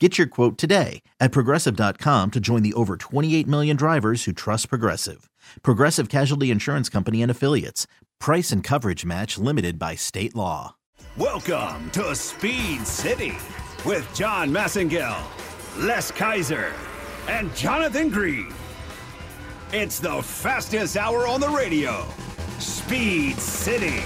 Get your quote today at progressive.com to join the over 28 million drivers who trust Progressive. Progressive Casualty Insurance Company and Affiliates. Price and coverage match limited by state law. Welcome to Speed City with John Massengill, Les Kaiser, and Jonathan Green. It's the fastest hour on the radio. Speed City.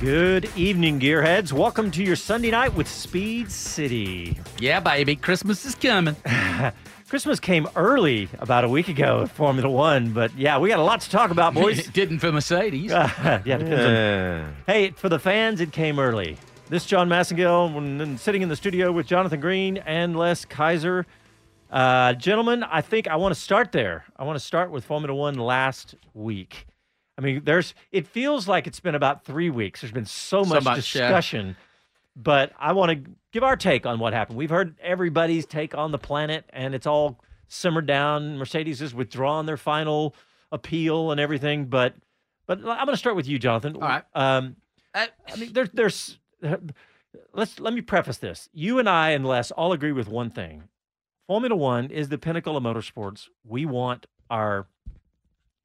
Good evening, gearheads. Welcome to your Sunday night with Speed City. Yeah, baby, Christmas is coming. Christmas came early about a week ago at Formula One, but yeah, we got a lot to talk about, boys. it didn't for Mercedes. yeah, depends on- Hey, for the fans, it came early. This is John Massengill, sitting in the studio with Jonathan Green and Les Kaiser. Uh, gentlemen, I think I want to start there. I want to start with Formula One last week. I mean, there's. It feels like it's been about three weeks. There's been so So much, much, yeah. discussion, but I want to give our take on what happened. We've heard everybody's take on the planet, and it's all simmered down. Mercedes has withdrawn their final appeal and everything, but but I'm going to start with you, Jonathan. All right. Um, Uh, I mean, there, there's. Let's let me preface this. You and I and Les all agree with one thing: Formula One is the pinnacle of motorsports. We want our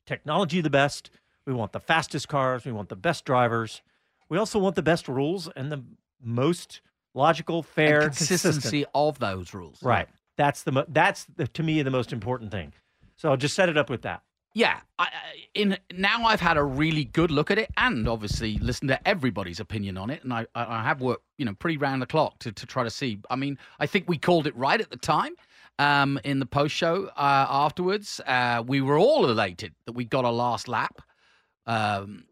technology the best. We want the fastest cars. We want the best drivers. We also want the best rules and the most logical, fair, and consistency of those rules. Right. That's the mo- that's the, to me the most important thing. So I'll just set it up with that. Yeah. I, in now, I've had a really good look at it, and obviously listened to everybody's opinion on it, and I, I I have worked, you know, pretty round the clock to to try to see. I mean, I think we called it right at the time. Um, in the post show uh, afterwards, uh, we were all elated that we got a last lap. Um,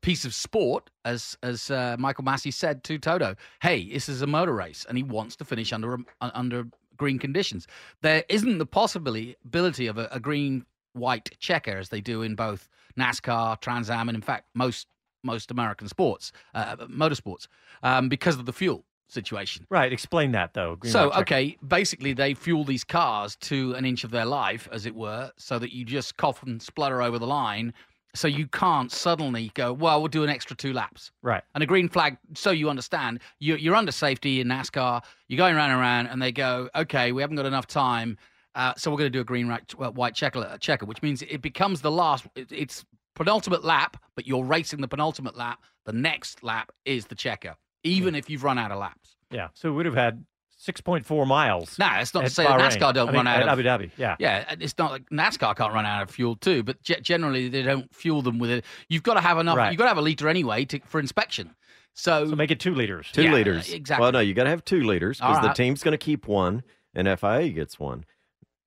piece of sport, as as uh, Michael Masi said to Toto. Hey, this is a motor race, and he wants to finish under under green conditions. There isn't the possibility of a, a green white checker as they do in both NASCAR, Trans Am, and in fact most most American sports, uh, motorsports, um, because of the fuel situation. Right. Explain that though. Green So, okay, basically they fuel these cars to an inch of their life, as it were, so that you just cough and splutter over the line. So you can't suddenly go, well, we'll do an extra two laps. Right. And a green flag, so you understand, you're, you're under safety in NASCAR, you're going around and around, and they go, okay, we haven't got enough time, uh, so we're going to do a green right, uh, white checker, checker, which means it becomes the last, it, it's penultimate lap, but you're racing the penultimate lap. The next lap is the checker, even if you've run out of laps. Yeah. So we would have had 6.4 miles. No, it's not to at say that NASCAR don't I mean, run out at of Abu Dhabi. Yeah. Yeah, it's not like NASCAR can't run out of fuel too, but ge- generally they don't fuel them with it. You've got to have enough. Right. You've got to have a liter anyway to, for inspection. So, So make it two liters. Two Yeah, liters. exactly. Well, no, you got to have two liters All because the team's going to keep one, and FIA gets one.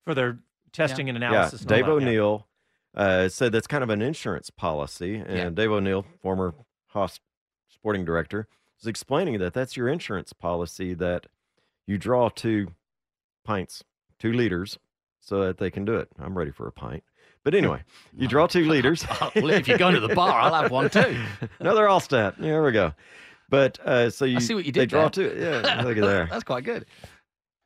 for their testing and Yeah, analysis. and Dave that, yeah. O'Neill uh, said that's kind of an insurance policy, and Yeah. Dave O'Neill, former Haas sporting director, was explaining that that's your insurance policy that you draw two pints, two liters, so that they can do it. I'm ready for a pint. But anyway, you draw two liters. well, if you go to the bar, I'll have one too. Another all stat. There we go. But uh, so you, see what you They draw there. two. Yeah, look at there. That's quite good.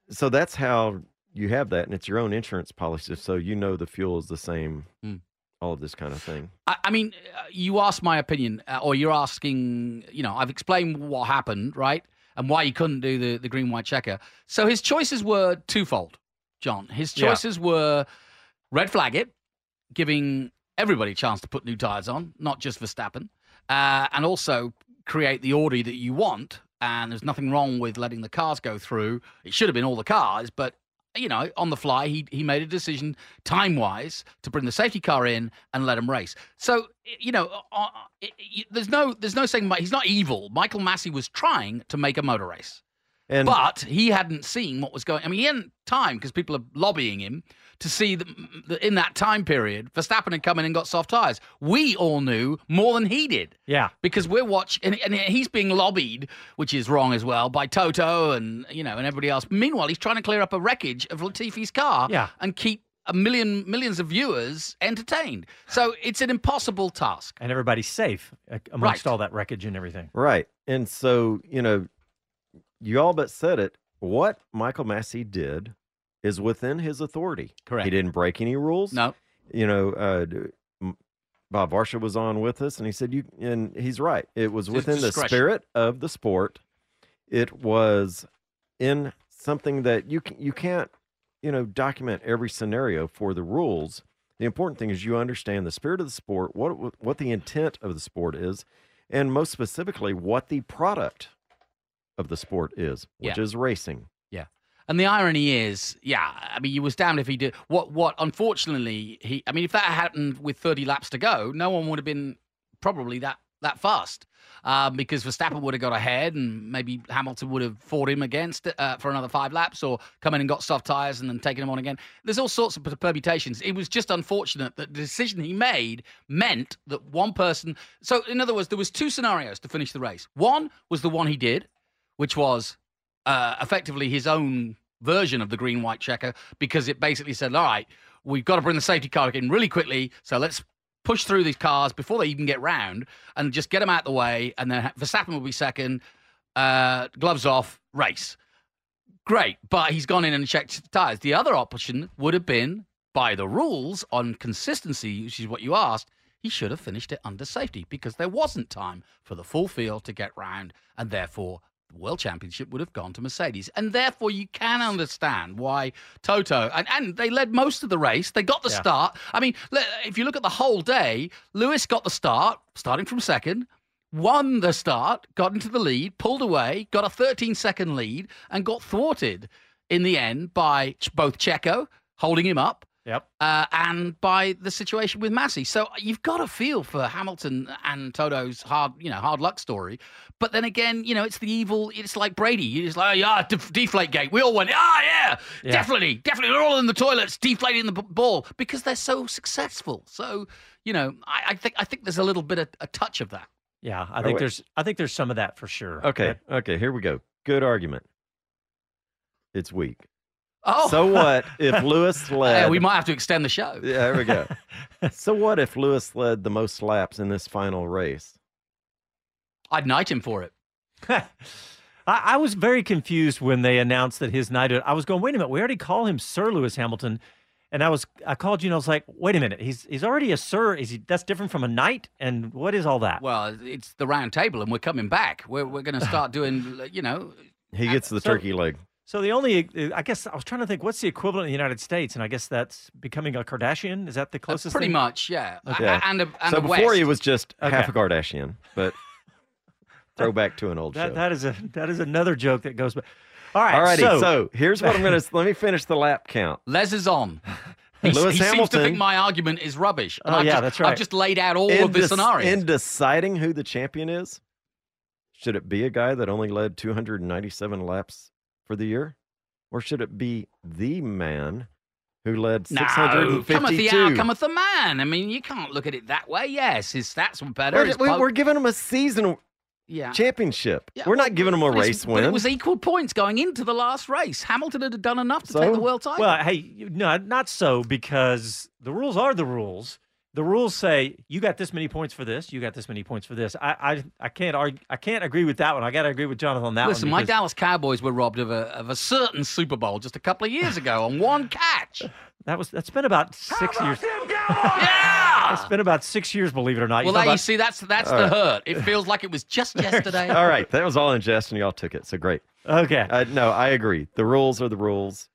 So that's how you have that, and it's your own insurance policy, so you know the fuel is the same. Hmm. All of this kind of thing. I, I mean, uh, you asked my opinion, uh, or you're asking. You know, I've explained what happened, right, and why he couldn't do the the green white checker. So his choices were twofold, John. His Yeah. choices were red flag it, giving everybody a chance to put new tires on, not just Verstappen, uh, and also create the order that you want and there's nothing wrong with letting the cars go through. It should have been all the cars, but you know, on the fly, he he made a decision time wise to bring the safety car in and let him race. So you know, uh, uh, there's no there's no saying he's not evil. Michael Masi was trying to make a motor race. And but he hadn't seen what was going. I mean, he hadn't time because people are lobbying him to see that, that in that time period, Verstappen had come in and got soft tires. We all knew more than he did. Yeah, because we're watching, and, and he's being lobbied, which is wrong as well, by Toto and you know and everybody else. Meanwhile, he's trying to clear up a wreckage of Latifi's car. Yeah. and keep a million millions of viewers entertained. So it's an impossible task. and everybody's safe uh, amongst Right. all that wreckage and everything. Right. And so, you know, you all but said it. What Michael Masi did is within his authority. Correct. He didn't break any rules. No, You know, uh, Bob Varsha was on with us and he said, you, and he's right. It was within the spirit of the sport. It was in something that you, can, you can't, you know, document every scenario for the rules. The important thing is you understand the spirit of the sport, what what the intent of the sport is, and most specifically what the product of the sport is, which Yeah. is racing. Yeah. And the irony is, yeah, I mean, you was damned if he did. What? What? Unfortunately, he. I mean, if that happened with 30 laps to go, no one would have been probably that that fast, um, because Verstappen would have got ahead, and maybe Hamilton would have fought him against uh, for another five laps, or come in and got soft tires and then taken him on again. There's all sorts of permutations. It was just unfortunate that the decision he made meant that one person. So, in other words, there was two scenarios to finish the race. One was the one he did, which was uh, effectively his own version of the green white checker because it basically said, all right, we've got to bring the safety car in really quickly. So let's push through these cars before they even get round and just get them out the way. And then Verstappen will be second, uh, gloves off, race. Great. But he's gone in and checked the tires. The other option would have been by the rules on consistency, which is what you asked. He should have finished it under safety because there wasn't time for the full field to get round, and therefore the World Championship would have gone to Mercedes. And therefore, you can understand why Toto, and, and they led most of the race. They got the Yeah. start. I mean, if you look at the whole day, Lewis got the start, starting from second, won the start, got into the lead, pulled away, got a 13 second lead, and got thwarted in the end by both Checo holding him up Yep. uh, and by the situation with Masi. So you've got a feel for Hamilton and Toto's hard, you know, hard luck story. But then again, you know, it's the evil. It's like Brady. You're just like, oh, yeah, def- deflate gate. We all went, ah, yeah, Yeah. definitely, definitely. We're all in the toilets, deflating the b- ball because they're so successful. So you know, I, I think I think there's a little bit of a touch of that. Yeah, I think wait. there's I think there's some of that for sure. Okay. Okay. Here we go. Good argument. It's weak. Oh, So what if Lewis led? Yeah, we might have to extend the show. Yeah, there we go. so what if Lewis led the most laps in this final race? I'd knight him for it. I, I was very confused when they announced that his knight. I was going, wait a minute, we already call him Sir Lewis Hamilton, and I was I called you and I was like, wait a minute, he's he's already a Sir. Is he? That's different from a knight. And what is all that? Well, it's the round table, and we're coming back. We're we're going to start doing, you know, He gets the so- turkey leg. So the only, uh, I guess, I was trying to think, what's the equivalent in the United States? And I guess that's becoming a Kardashian. Is that the uh, closest? pretty thing? much, yeah. A- Okay. a- And a, and so a before he was just half a Kardashian, but throwback to an old That show. that is a that is another joke that goes. By. All right. Alrighty, So, so, here's what I'm going to let me finish the lap count. Les is on. He, Lewis he seems to Hamilton- think my argument is rubbish. Oh, I've yeah, just, that's right. I've just laid out all in, of the dec- scenarios. in deciding who the champion is, should it be a guy that only led 297 laps for the year, or should it be the man who led no, 652? cometh the hour, cometh the man. I mean, you can't look at it that way. Yes, his stats were better. We're, his we- po- we're giving him a season yeah. championship. Yeah, we're well, not giving him a but it's- race But win. it was equal points going into the last race. Hamilton had done enough to take the world title. Well, hey, no, not so because the rules are the rules. The rules say you got this many points for this, you got this many points for this. I I, I can't argue, I can't agree with that one. I got to agree with Jonathan on that Listen, one. my because- Dallas Cowboys were robbed of a of a certain Super Bowl just a couple of years ago on one catch. that was that's been about six years. yeah. It's been about six years, believe it or not. Well, talk there you see, that's that's All the right. hurt. It feels like it was just yesterday. All right, that was all in jest, and y'all took it. So great. okay. Uh, no, I agree. The rules are the rules.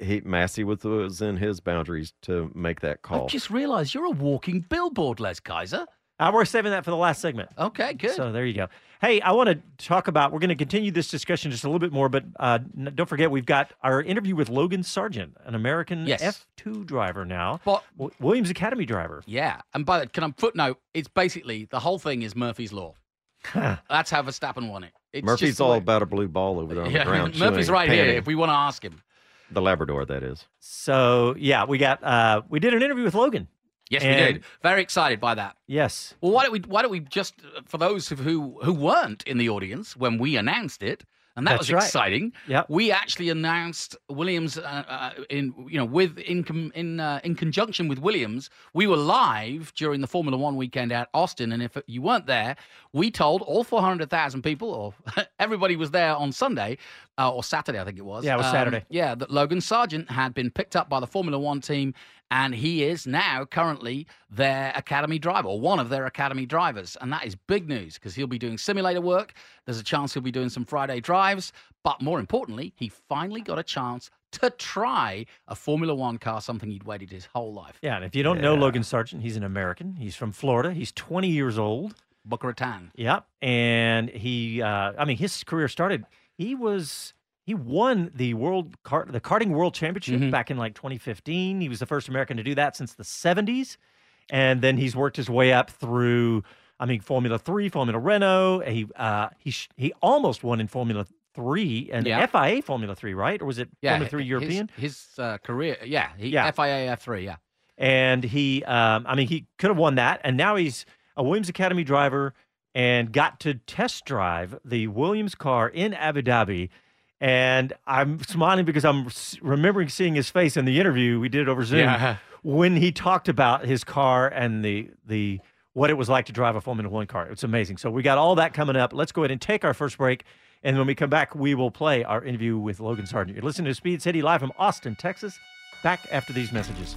He Masi was, was in his boundaries to make that call. I've just realised you're a walking billboard, Les Kaiser. Uh, we're saving that for the last segment. Okay, good. So there you go. Hey, I want to talk about. We're going to continue this discussion just a little bit more, but uh, n- don't forget we've got our interview with Logan Sargent, an American Yes. F2 driver now, But- W- Williams Academy driver. yeah, and by the can I footnote? It's basically the whole thing is Murphy's law. That's how Verstappen won it. It's Murphy's just the all way- about a blue ball over there on Yeah, the ground. Murphy's chewing, right here. If we want to ask him. The Labrador, that is. So yeah, we got uh, we did an interview with Logan. Yes, And- we did. Very excited by that. Yes. Well, why don't we? Why don't we just uh, for those who who, who weren't in the audience when we announced it, and that That's was right. exciting. Yeah, We actually announced Williams uh, uh, in you know with in com- in uh, in conjunction with Williams. We were live during the Formula One weekend at Austin, and if you weren't there, we told all four hundred thousand people, or everybody was there on Sunday uh, or Saturday, I think it was. Yeah, it was um, Saturday. Yeah, that Logan Sargent had been picked up by the Formula One team, and he is now currently their academy driver, or one of their academy drivers. And that is big news because he'll be doing simulator work. There's a chance he'll be doing some Friday drives. But more importantly, he finally got a chance to try a Formula One car, something he'd waited his whole life. Yeah, and if you don't know Logan Sargent, he's an American. He's from Florida. He's 20 years old. Boca Raton. Yep. And he, uh, I mean, his career started. He was he won the world kart, the karting world championship Mhm. back in like 2015. He was the first American to do that since the 70s, and then he's worked his way up through. I mean, Formula Three, Formula Renault. He uh, he he almost won in Formula Three and Yeah. FIA Formula Three, right? Or was it Yeah, Formula Three his- European? His, uh, career, yeah, he, Yeah. FIA F3, yeah. and he um, i mean he could have won that and now he's a williams academy driver and got to test drive the williams car in abu dhabi. And i'm smiling because i'm remembering seeing his face in the interview we did over zoom Yeah. when he talked about his car and the the what it was like to drive a formula one car. It's amazing. So we got all that coming up. Let's go ahead and take our first break. And when we come back we will play our interview with logan sargent. You're listening to speed city live from austin texas. Back after these messages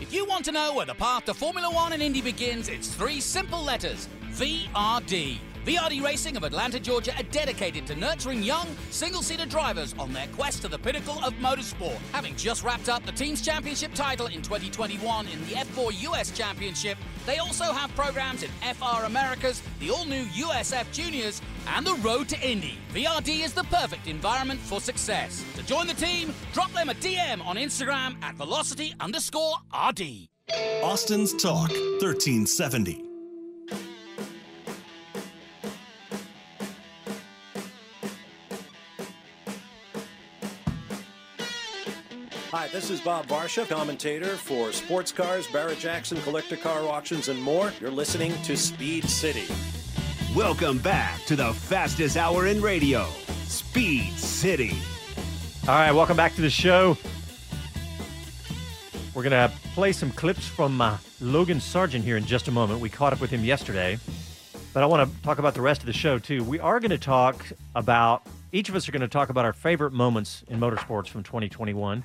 If you want to know where the path to Formula One and Indy begins, it's three simple letters VRD. VRD Racing of Atlanta, Georgia are dedicated to nurturing young, single seater drivers on their quest to the pinnacle of motorsport. Having just wrapped up the team's championship title in 2021 in the F4 US Championship, they also have programs in FR Americas, the all new USF Juniors, and the road to Indy. VRD is the perfect environment for success. To join the team, drop them a DM on Instagram at velocity underscore RD. Austin's Talk 1370. Hi, this is Bob Varsha, commentator for Sports Cars, Barrett Jackson, Collector Car Auctions, and more. You're listening to Speed City. Welcome back to the fastest hour in radio, Speed City. All right, welcome back to the show. We're going to play some clips from uh, Logan Sargent here in just a moment. We caught up with him yesterday. but I want to talk about the rest of the show too. We are going to talk about each of us are going to talk about our favorite moments in motorsports from 2021.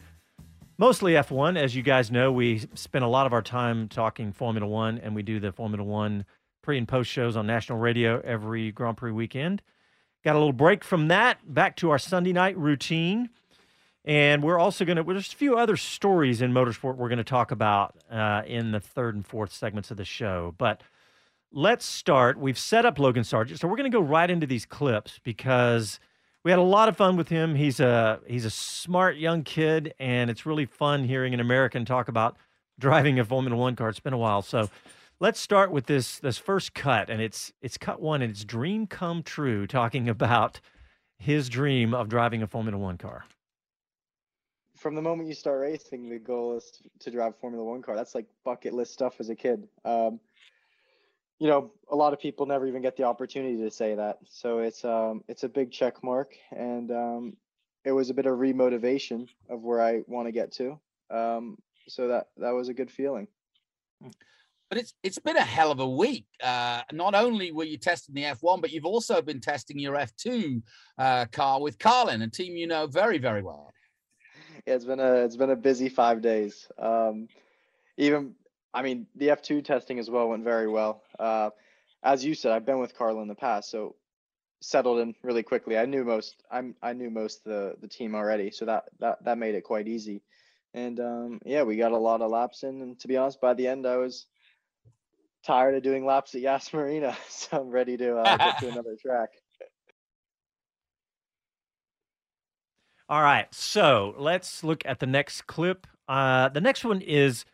Mostly F1, as you guys know, we spend a lot of our time talking Formula One, and we do the Formula One pre and post shows on national radio every Grand Prix weekend. Got a little break from that, back to our Sunday night routine. And we're also going to, there's a few other stories in motorsport we're going to talk about uh, in the third and fourth segments of the show. But let's start. We've set up Logan Sargent. So we're going to go right into these clips because we had a lot of fun with him. He's a, he's a smart young kid, and it's really fun hearing an American talk about driving a Formula One car. It's been a while. So let's start with this, this first cut. And it's, it's cut one, and it's Dream Come True, talking about his dream of driving a Formula One car from the moment you start racing, the goal is to, drive Formula One car. That's like bucket list stuff as a kid. Um, you know, a lot of people never even get the opportunity to say that. So it's um, it's a big check mark, and um, it was a bit of remotivation of where I want to get to. Um, so that that was a good feeling. But it's it's been a hell of a week. Uh, not only were you testing the F1, but you've also been testing your F2 uh, car with Carlin, a team you know very very well yeah, it's been a it's been a busy five days. Um, even I mean the F two testing as well went very well. Uh, as you said, I've been with Carlin the past, so settled in really quickly. I knew most I'm I knew most the the team already, so that that that made it quite easy. And um, yeah, we got a lot of laps in, and to be honest, by the end I was tired of doing laps at Yas Marina, so I'm ready to uh, get to another track. All right, so let's look at the next clip. Uh, the next one is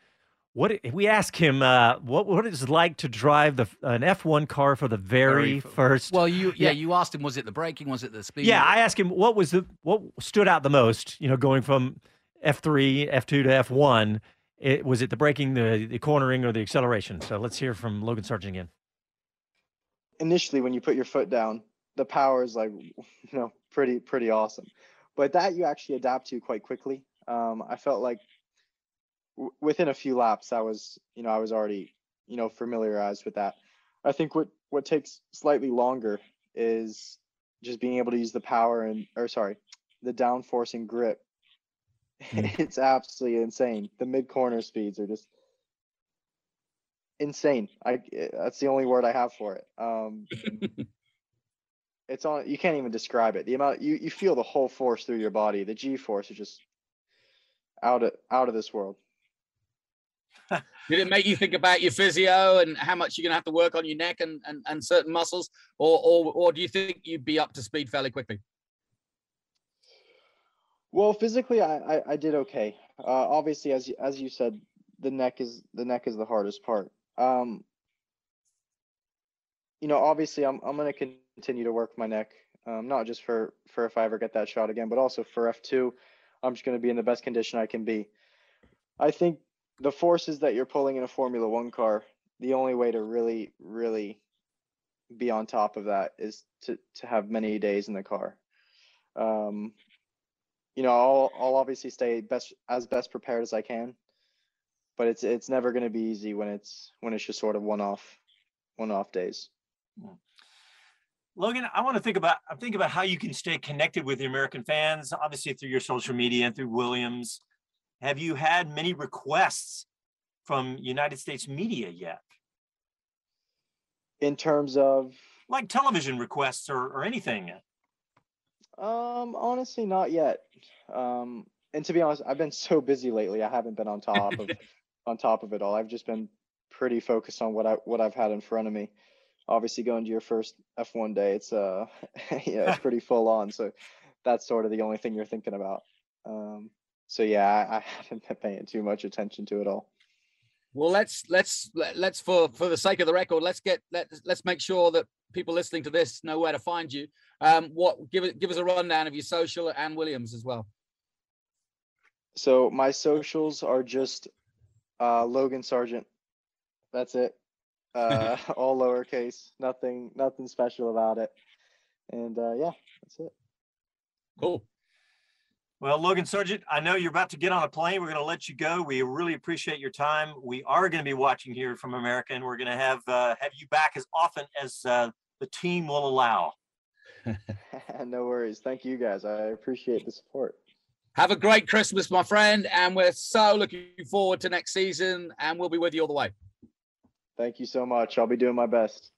what if we ask him uh, what what it's like to drive the an F one car for the very, very first. Well, you yeah, yeah, you asked him was it the braking, was it the speed? Yeah, I asked him what was the what stood out the most. You know, going from F three, F two to F one. It, was it the braking, the, the cornering, or the acceleration? So let's hear from Logan Sargent again. Initially, when you put your foot down, the power is like you know pretty pretty awesome but that you actually adapt to quite quickly. Um, I felt like w- within a few laps, I was, you know, I was already, you know, familiarized with that. I think what what takes slightly longer is just being able to use the power and, or sorry, the downforce and grip. Mm. it's absolutely insane. The mid corner speeds are just insane. I that's the only word I have for it. Um, it's on you can't even describe it the amount you, you feel the whole force through your body the g force is just out of out of this world did it make you think about your physio and how much you're going to have to work on your neck and, and, and certain muscles or, or or do you think you'd be up to speed fairly quickly well physically i i, I did okay uh, obviously as as you said the neck is the neck is the hardest part um you know obviously i'm, I'm going to continue to work my neck, um, not just for for if I ever get that shot again, but also for F2. I'm just going to be in the best condition I can be. I think the forces that you're pulling in a Formula One car, the only way to really, really be on top of that is to to have many days in the car. Um, you know, I'll I'll obviously stay best as best prepared as I can, but it's it's never going to be easy when it's when it's just sort of one off one off days. Hmm. Logan, I want to think about I'm thinking about how you can stay connected with the American fans, obviously through your social media and through Williams. Have you had many requests from United States media yet? In terms of like television requests or, or anything? Um, honestly, not yet. Um, and to be honest, I've been so busy lately. I haven't been on top of on top of it all. I've just been pretty focused on what I what I've had in front of me obviously going to your first F1 day, it's uh, yeah, it's pretty full on. So that's sort of the only thing you're thinking about. Um, so yeah, I, I haven't been paying too much attention to it all. Well, let's let's let's for for the sake of the record, let's get let let's make sure that people listening to this know where to find you. Um, what give it give us a rundown of your social and Williams as well. So my socials are just uh, Logan Sargent. That's it uh, all lowercase, nothing, nothing special about it. And uh, yeah, that's it. Cool. Well, Logan Sargent, I know you're about to get on a plane. We're going to let you go. We really appreciate your time. We are going to be watching here from America, and we're going to have uh, have you back as often as uh, the team will allow. no worries. Thank you guys. I appreciate the support. Have a great Christmas, my friend, and we're so looking forward to next season, and we'll be with you all the way. Thank you so much. I'll be doing my best.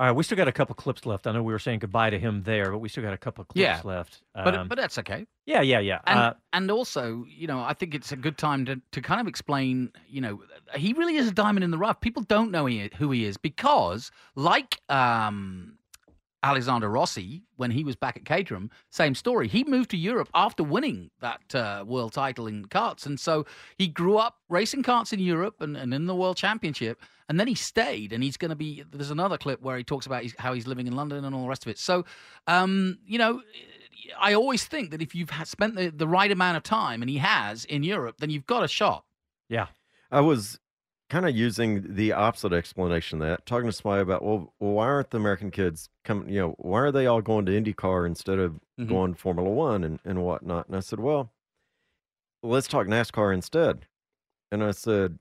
All right, we still got a couple clips left. I know we were saying goodbye to him there, but we still got a couple clips Yeah. left. But Um, but that's okay. yeah, yeah, yeah. And Uh, and also, you know, I think it's a good time to to kind of explain. You know, he really is a diamond in the rough. People don't know he, who he is because, like um, Alexander Rossi, when he was back at Caterham, same story. He moved to Europe after winning that uh, world title in karts, and so he grew up racing karts in Europe and, and in the world championship. And then he stayed, and he's going to be. There's another clip where he talks about his, how he's living in London and all the rest of it. So, um, you know, I always think that if you've spent the, the right amount of time, and he has in Europe, then you've got a shot. Yeah. I was kind of using the opposite explanation that, talking to somebody about, well, why aren't the American kids coming, you know, why are they all going to IndyCar instead of Mhm. going Formula One and, and whatnot? And I said, well, let's talk NASCAR instead. And I said,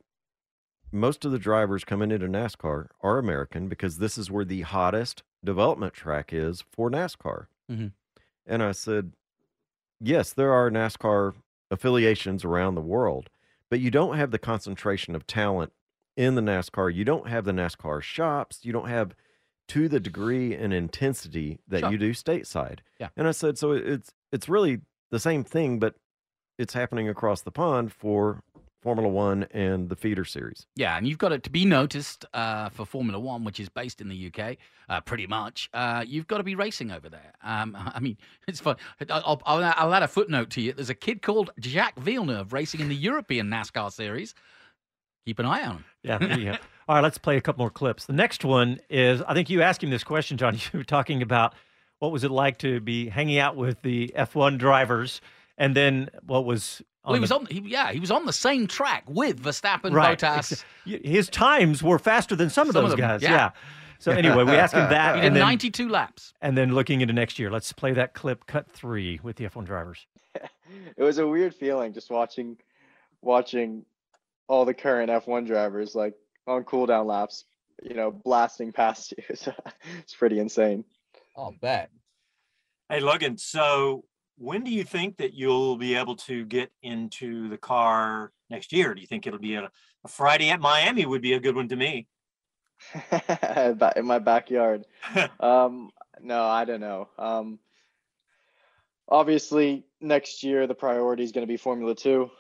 most of the drivers coming into NASCAR are American because this is where the hottest development track is for NASCAR. Mhm. And I said, yes, there are NASCAR affiliations around the world, but you don't have the concentration of talent in the NASCAR. You don't have the NASCAR shops. You don't have to the degree and intensity that Sure. you do stateside. Yeah. And I said, so it's it's really the same thing, but it's happening across the pond for Formula One and the feeder series. Yeah, and you've got it to be noticed uh, for Formula One, which is based in the UK, uh, pretty much. Uh, you've got to be racing over there. Um, I mean, it's fun. I'll, I'll, I'll add a footnote to you. There's a kid called Jacques Villeneuve racing in the European NASCAR series. Keep an eye on him. Yeah, there you go. All right, let's play a couple more clips. The next one is I think you asked him this question, John. You were talking about what was it like to be hanging out with the F1 drivers, and then what was Well, he was the- on. He, yeah, he was on the same track with Verstappen, right. Bottas. His times were faster than some of Some of those them, guys. yeah. Yeah. So anyway, we asked him that, He did and then 92 laps. and then looking into next year. Let's play that clip, cut three, with the F1 drivers. It was a weird feeling just watching watching all the current F1 drivers like on cooldown laps, you know, blasting past you. It's, it's pretty insane. I'll bet. Hey, Logan. So, when do you think that you'll be able to get into the car next year? Do you think it'll be a, a Friday at Miami? Would be a good one to me. In my backyard. um, no, I don't know. Um, obviously, next year the priority is going to be Formula Two.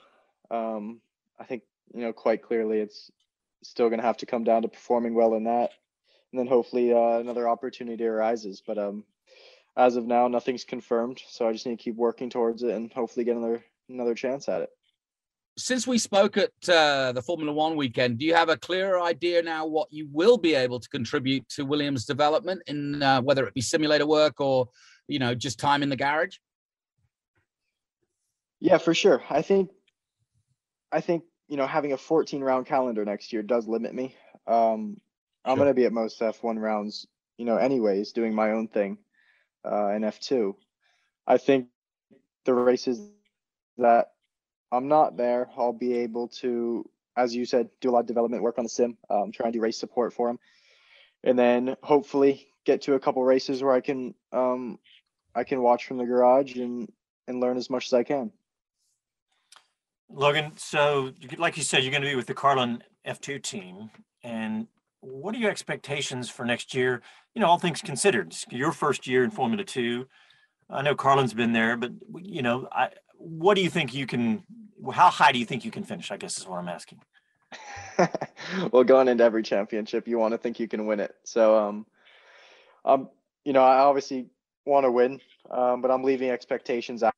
Um, I think you know quite clearly it's still going to have to come down to performing well in that, and then hopefully uh, another opportunity arises. But um, as of now, nothing's confirmed, so I just need to keep working towards it and hopefully get another another chance at it. Since we spoke at uh, the Formula One weekend, do you have a clearer idea now what you will be able to contribute to Williams' development in uh, whether it be simulator work or you know just time in the garage? Yeah, for sure. I think I think, you know, having a 14 round calendar next year does limit me. Um I'm Sure. going to be at most F1 rounds, you know, anyways, doing my own thing uh in F2. I think the races that I'm not there, I'll be able to as you said, do a lot of development work on the sim, um try and do race support for them. And then hopefully get to a couple races where I can um I can watch from the garage and and learn as much as I can. Logan, so like you said, you're going to be with the Carlin F2 team. And what are your expectations for next year? You know, all things considered, it's your first year in Formula Two. I know Carlin's been there, but you know, I, what do you think you can? How high do you think you can finish? I guess is what I'm asking. well, going into every championship, you want to think you can win it. So, um, um, you know, I obviously want to win, um, but I'm leaving expectations out.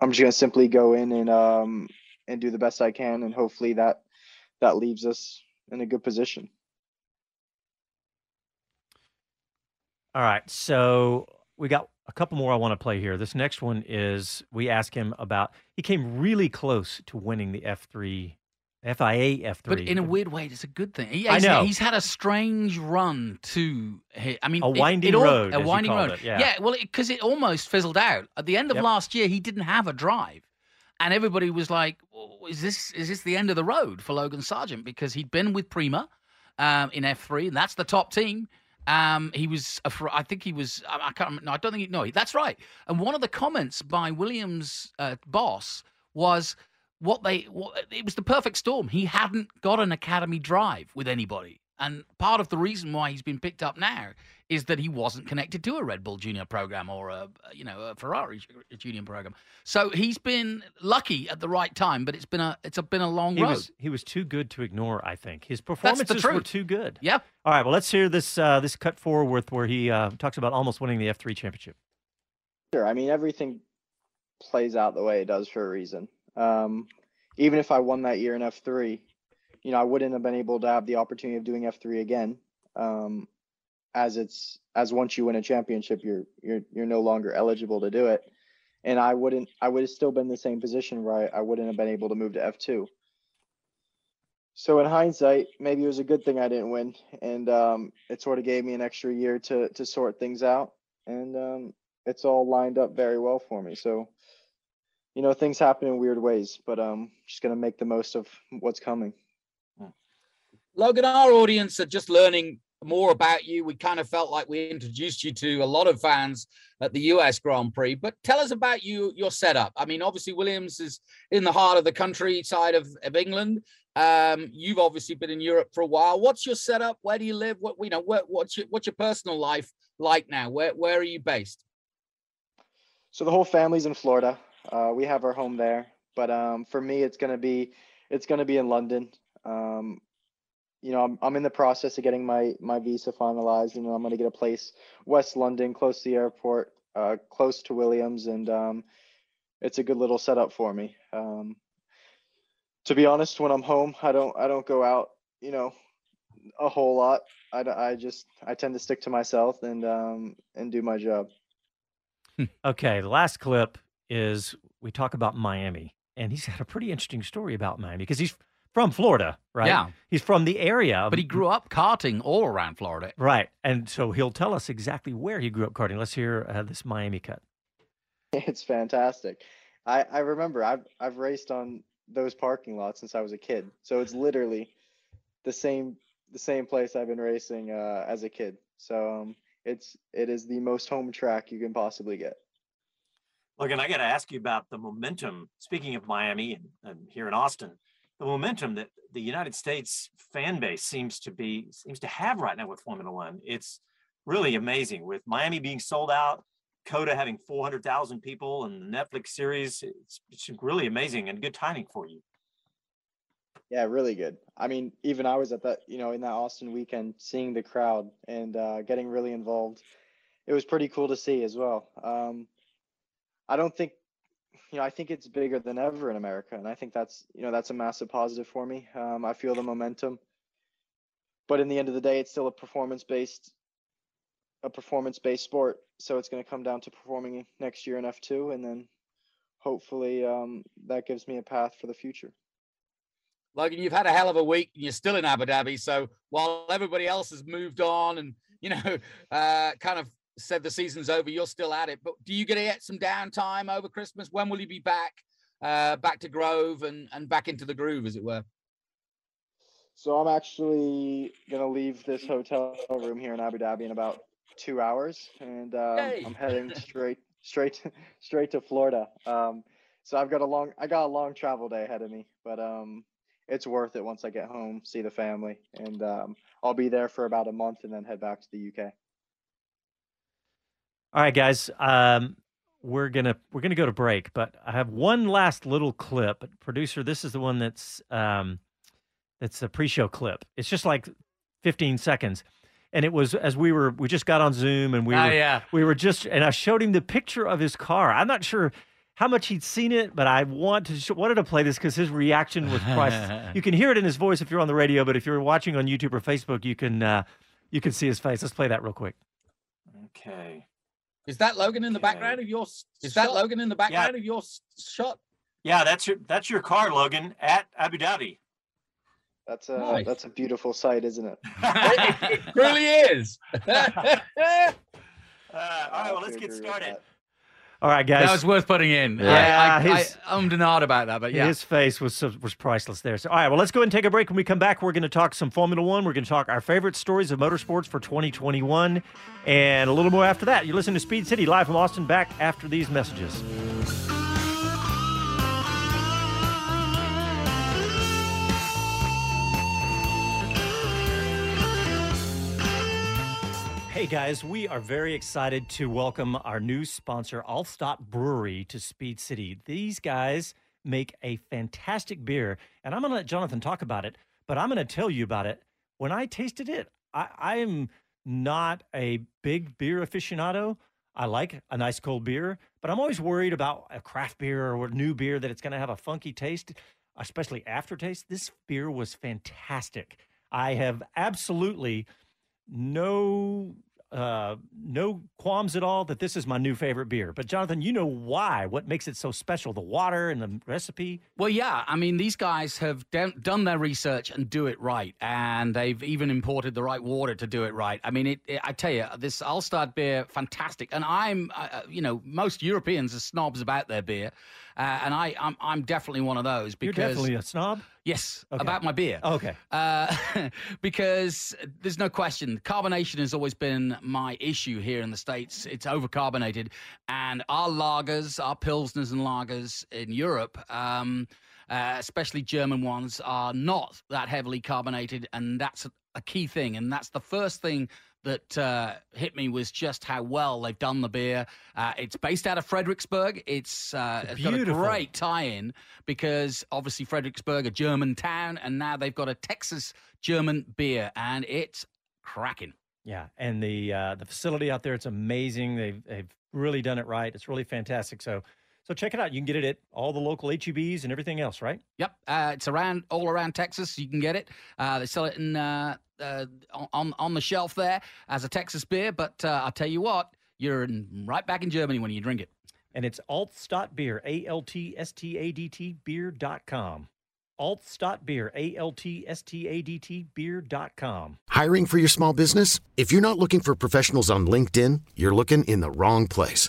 I'm just gonna simply go in and um and do the best I can, and hopefully that that leaves us in a good position. All right. So we got a couple more I want to play here. This next one is we ask him about, he came really close to winning the F3 FIA F3. But in a weird way, it's a good thing. He, I he's- know. he's had a strange run to. I mean, A winding it all- road, A winding road. it, yeah. well, because it, almost fizzled out at the end of Yep. last year. He didn't have a drive, and everybody was like, "Oh, "Is this is this the end of the road for Logan Sargent?" Because he'd been with Prema um, in F three, and that's the top team. Um, he was, a I think he was, I I can't remember, no, I don't think, he, no, that's right. And one of the comments by Williams' uh, boss was what they, what, it was the perfect storm. He hadn't got an academy drive with anybody. And part of the reason why he's been picked up now is that he wasn't connected to a Red Bull Junior program or a, you know, a Ferrari Junior program. So he's been lucky at the right time, but it's been a, it's a, been a long he road. was he was too good to ignore. I think his performances were truth. too good. Yeah. All right. Well, let's hear this uh, this cut forward where he uh, talks about almost winning the F3 championship. Sure. I mean, everything plays out the way it does for a reason. Um, even if I won that year in F3, you know, I wouldn't have been able to have the opportunity of doing F3 again. Um, as it's as once you win a championship, you're you're you're no longer eligible to do it. And I wouldn't I would have still been in the same position where I, I wouldn't have been able to move to F2. So in hindsight, maybe it was a good thing I didn't win, and um, it sort of gave me an extra year to to sort things out, and um, it's all lined up very well for me. So, you know, things happen in weird ways, but um, just gonna make the most of what's coming. Logan, our audience are just learning more about you. We kind of felt like we introduced you to a lot of fans at the US Grand Prix, but tell us about you, your setup. I mean, obviously Williams is in the heart of the countryside of, of England. Um, you've obviously been in Europe for a while. What's your setup? Where do you live? What you know? What, what's your what's your personal life like now? Where where are you based? So the whole family's in Florida. Uh, we have our home there, but um, for me, it's gonna be it's gonna be in London. Um, you know, I'm I'm in the process of getting my my visa finalized, and I'm gonna get a place West London, close to the airport, uh, close to Williams, and um, it's a good little setup for me. Um, to be honest, when I'm home, I don't I don't go out, you know, a whole lot. I, I just I tend to stick to myself and um, and do my job. Okay, the last clip is we talk about Miami, and he's got a pretty interesting story about Miami because he's from Florida, right? Yeah. he's from the area, But he grew up karting all around Florida. right, and so he'll tell us exactly where he grew up karting. Let's hear uh, this Miami cut. It's fantastic. I, I remember I've I've raced on those parking lots since I was a kid. So it's literally the same the same place I've been racing uh, as a kid. So um, it's it is the most home track you can possibly get. Logan, I got to ask you about the momentum. Speaking of Miami and, and here in Austin, the momentum that the United States fan base seems to be seems to have right now with Formula One. It's really amazing with Miami being sold out, COTA having 400,000 people, and the Netflix series. It's, it's really amazing and good timing for you. Yeah, really good. I mean, even I was at that, you know, in that Austin weekend, seeing the crowd and uh, getting really involved. It was pretty cool to see as well. Um, I don't think, you know, I think it's bigger than ever in America, and I think that's, you know, that's a massive positive for me. Um, I feel the momentum, but in the end of the day, it's still a performance-based, a performance-based sport. So it's going to come down to performing next year in F2, and then hopefully um, that gives me a path for the future. Logan, you've had a hell of a week. and You're still in Abu Dhabi. So while everybody else has moved on and, you know, uh, kind of said the season's over, you're still at it. But do you get to get some downtime over Christmas? When will you be back, uh, back to Grove and, and back into the groove, as it were? So I'm actually gonna leave this hotel room here in Abu Dhabi in about two hours, and um, Yay. I'm heading straight, straight, straight to Florida. Um, so I've got a long, I got a long travel day ahead of me, but um, it's worth it once I get home, see the family, and um, I'll be there for about a month and then head back to the UK. All right, guys. Um, we're gonna we're gonna go to break, but I have one last little clip. Producer, this is the one that's um, that's a pre-show clip. It's just like 15 seconds, and it was as we were we just got on Zoom and we Ah, were yeah. we were just and I showed him the picture of his car. I'm not sure how much he'd seen it, but I want to sh- wanted to play this because his reaction was priceless. you can hear it in his voice if you're on the radio, but if you're watching on YouTube or Facebook, you can uh, you can see his face. Let's play that real quick. Okay. Is that Logan in the background of your? s- Is that Logan in the background of your shot? Yeah, that's your that's your car, Logan, at Abu Dhabi. That's a Nice. that's a beautiful sight, isn't it? it really is. Uh, all right, well, let's get started. All right, guys. That was worth putting in. Yeah, I, I, his- I ummed and about that, but yeah. His face was was priceless there. So, all right, well, let's go ahead and take a break. When we come back, we're going to talk some Formula One. We're going to talk our favorite stories of motorsports for 2021, and a little more after that. You listen to Speed City live from Austin. Back after these messages. Hey guys, we are very excited to welcome our new sponsor, Altstadt Brewery, to Speed City. These guys make a fantastic beer, and I'm going to let Jonathan talk about it, but I'm going to tell you about it. When I tasted it, I, I am not a big beer aficionado. I like a nice cold beer, but I'm always worried about a craft beer or a new beer that it's going to have a funky taste, especially aftertaste. This beer was fantastic. I have absolutely no uh no qualms at all that this is my new favorite beer but jonathan you know why what makes it so special the water and the recipe Well, yeah. I mean, these guys have done done their research and do it right, and they've even imported the right water to do it right. I mean, it. it I tell you, this Altstadt beer, fantastic. And I'm, uh, uh, you know, most Europeans are snobs about their beer, uh, and I, I'm, I'm definitely one of those because you're definitely a snob Yes, Okay. about my beer. okay Uh, because there's no question, carbonation has always been my issue here in the States. It's overcarbonated. And our lagers, our Pilsners and lagers in Europe, um, uh, especially German ones, are not that heavily carbonated. And that's a, a key thing. And that's the first thing that uh, hit me was just how well they've done the beer. Uh, it's based out of Fredericksburg. It's, uh, it's got a great tie-in because obviously Fredericksburg, a German town, and now they've got a Texas German beer, and it's cracking. yeah and the uh the facility out there it's amazing they've they've really done it right it's really fantastic so so check it out you can get it at all the local H-E-Bs and everything else right Yep, uh, it's around all around Texas. You can get it. Uh, they sell it in uh, uh, on on the shelf there as a Texas beer. But uh, I'll tell you what, you're in, right back in Germany when you drink it. and it's Altstadt Beer, A L T S T A D T beer.com. Altstadt Beer, A L T S T A D T beer.com. Hiring for your small business? If you're not looking for professionals on LinkedIn, you're looking in the wrong place.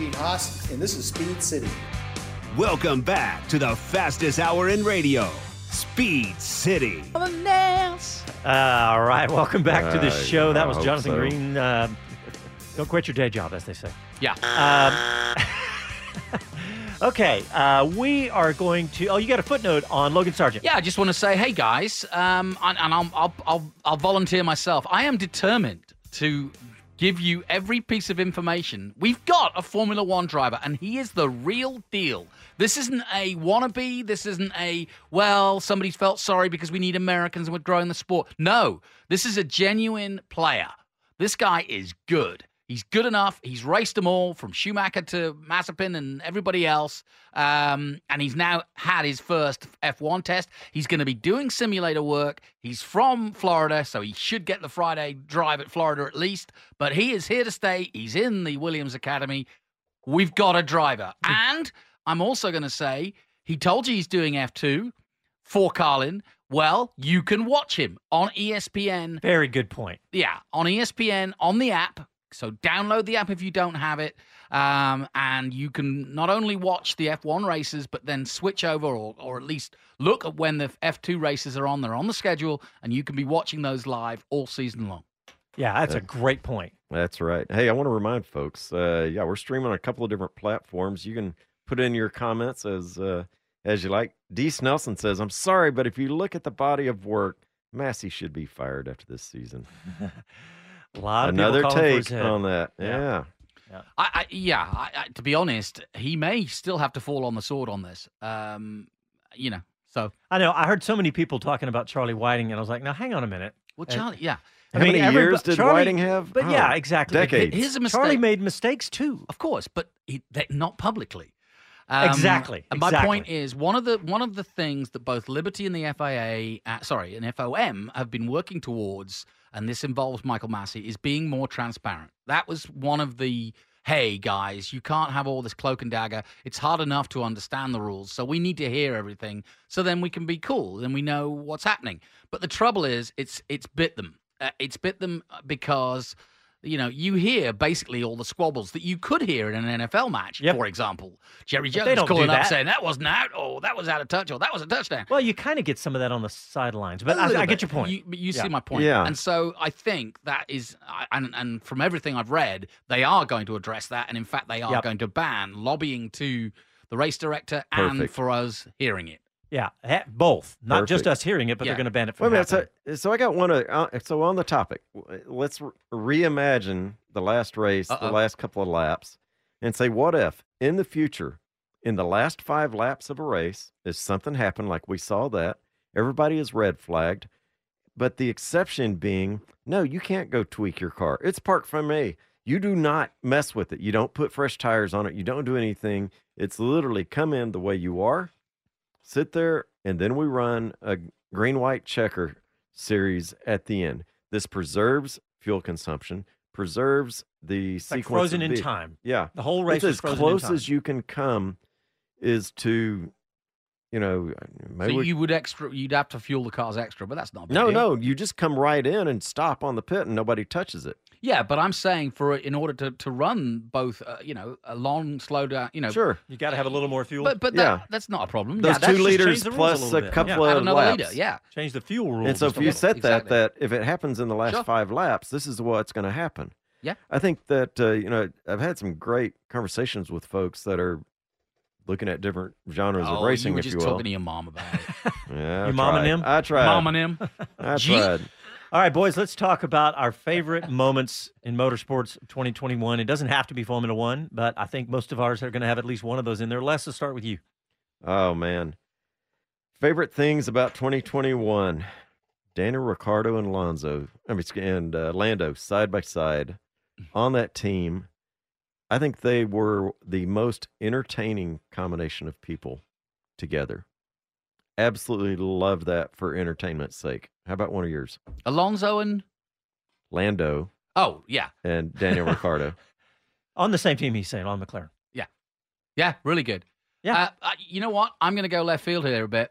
Gene Haas, and this is Speed City. Welcome back to the fastest hour in radio, Speed City. All right, welcome back to the Uh, show. That I was hope Jonathan so. Green. Uh, don't quit your day job, as they say. Yeah. Um, okay, uh, we are going to. Oh, you got a footnote on Logan Sargent. Yeah, I just want to say, hey guys, um, and, and I'll, I'll, I'll, I'll volunteer myself. I am determined to give you every piece of information. We've got a Formula One driver, and he is the real deal. This isn't a wannabe. This isn't a, well, somebody's felt sorry because we need Americans and we're growing the sport. No, this is a genuine player. This guy is good. He's good enough. He's raced them all from Schumacher to Mazepin and everybody else. Um, and he's now had his first F1 test. He's going to be doing simulator work. He's from Florida, so he should get the Friday drive at Florida at least. But he is here to stay. He's in the Williams Academy. We've got a driver. And I'm also going to say he told you he's doing F2 for Carlin. Well, you can watch him on ESPN Very good point. yeah, on ESPN on the app. So download the app if you don't have it, um, and you can not only watch the F1 races, but then switch over, or or at least look at when the F2 races are on. They're on the schedule, and you can be watching those live all season long. Yeah, that's a great point. That's right. Hey, I want to remind folks. Uh, yeah, we're streaming on a couple of different platforms. You can put in your comments as uh, as you like. D. Snelson says, "I'm sorry, but if you look at the body of work, Masi should be fired after this season." A lot of Another calling take on that. Yeah. Yeah. Yeah. I, I yeah. I, I, to be honest, he may still have to fall on the sword on this. Um, you know. So I know I heard so many people talking about Charlie Whiting, and I was like, now hang on a minute. well, And- Charlie. Yeah. I How mean, many everybo- years did Charlie- Whiting have? But Oh, yeah, exactly. But decades. Here's a Charlie made mistakes too. Of course, but he, they, not publicly. Um, Exactly, And my exactly. point is one of the one of the things that both Liberty and the FIA, uh, sorry, and FOM have been working towards, and this involves Michael Masi, is being more transparent. That was one of the hey guys, you can't have all this cloak and dagger. It's hard enough to understand the rules, so we need to hear everything, so then we can be cool and we know what's happening. But the trouble is, it's it's bit them. Uh, it's bit them because you know, you hear basically all the squabbles that you could hear in an NFL match, for example. Jerry Jones calling up saying that wasn't out, or that was out of touch, or that was a touchdown. Well, you kind of get some of that on the sidelines, but A I, little I get your point. You, but you Yeah. see my point. Yeah. And so I think that is, and, and from everything I've read, they are going to address that. And in fact, they are Yep. going to ban lobbying to the race director and for us hearing it. Yeah, both. Not just us hearing it, but Yeah. they're going to ban it Wait a minute. So, happening. so I got one. Uh, uh, so on the topic, let's reimagine the last race, the Uh-oh. last couple of laps, and say, what if in the future, in the last five laps of a race, if something happened like we saw that, everybody is red flagged, but the exception being, no, you can't go tweak your car. It's parked for me. You do not mess with it. You don't put fresh tires on it. You don't do anything. It's literally come in the way you are, sit there, and then we run a green white checker series at the end. This preserves fuel consumption, preserves the It's like frozen in time. Yeah, The whole race It's is as frozen in close as you can come, is to, you know, maybe so you would extra, you'd have to fuel the cars extra, but that's not no, deal. no, you just come right in and stop on the pit, and nobody touches it. Yeah, but I'm saying for in order to to run both, uh, you know, a long slow down, you know, Sure. You got to have a little more fuel. But but Yeah. that's not a problem. Those yeah, two that's liters change the plus little a couple yeah. Of another laps. liter. Yeah, Change the fuel rules. And so if you set Exactly. that, that if it happens in the last Sure. five laps, this is what's going to happen. Yeah. I think that, uh, you know, I've had some great conversations with folks that are looking at different genres oh, of racing, you were if just you will. talking to your mom about it. Yeah, I Your mom and him? I tried. Mom and him. I tried. All right, boys, let's talk about our favorite moments in motorsports 2021. It doesn't have to be Formula One, but I think most of ours are going to have at least one of those in there. Les, let's start with you. Oh man. Favorite things about 2021. Daniel Ricciardo and Alonso, I mean, and uh, Lando side by side on that team. I think they were the most entertaining combination of people together. Absolutely love that for entertainment's sake. How about one of yours? Alonso and Lando oh yeah, and Daniel Ricciardo. On the same team, he's saying, on McLaren. yeah, yeah, really good. Yeah. Uh, uh, you know what? I'm going to go left field here a bit.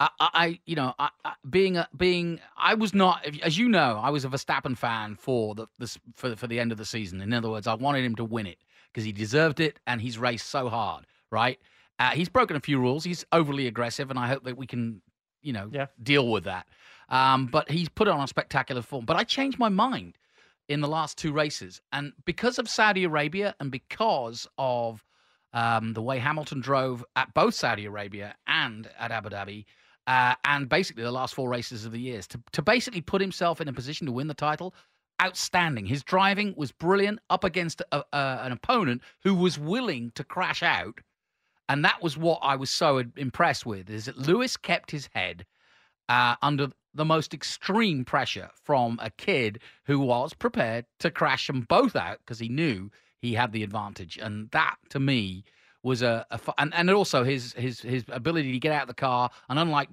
I, I, I you know, I, I, being a, being, I was not, as you know, I was a Verstappen fan for the this for for the end of the season. In other words, I wanted him to win it because he deserved it and he's raced so hard. Right? Uh, he's broken a few rules. He's overly aggressive, and I hope that we can, you know, Yeah. deal with that. Um, but he's put on a spectacular form. But I changed my mind in the last two races, and because of Saudi Arabia and because of um, the way Hamilton drove at both Saudi Arabia and at Abu Dhabi, uh, and basically the last four races of the years, to, to basically put himself in a position to win the title, outstanding. His driving was brilliant up against a, a, an opponent who was willing to crash out. And that was what I was so impressed with, is that Lewis kept his head uh, under the most extreme pressure from a kid who was prepared to crash them both out because he knew he had the advantage, and that to me was a, a fu- and and also his his his ability to get out of the car, and unlike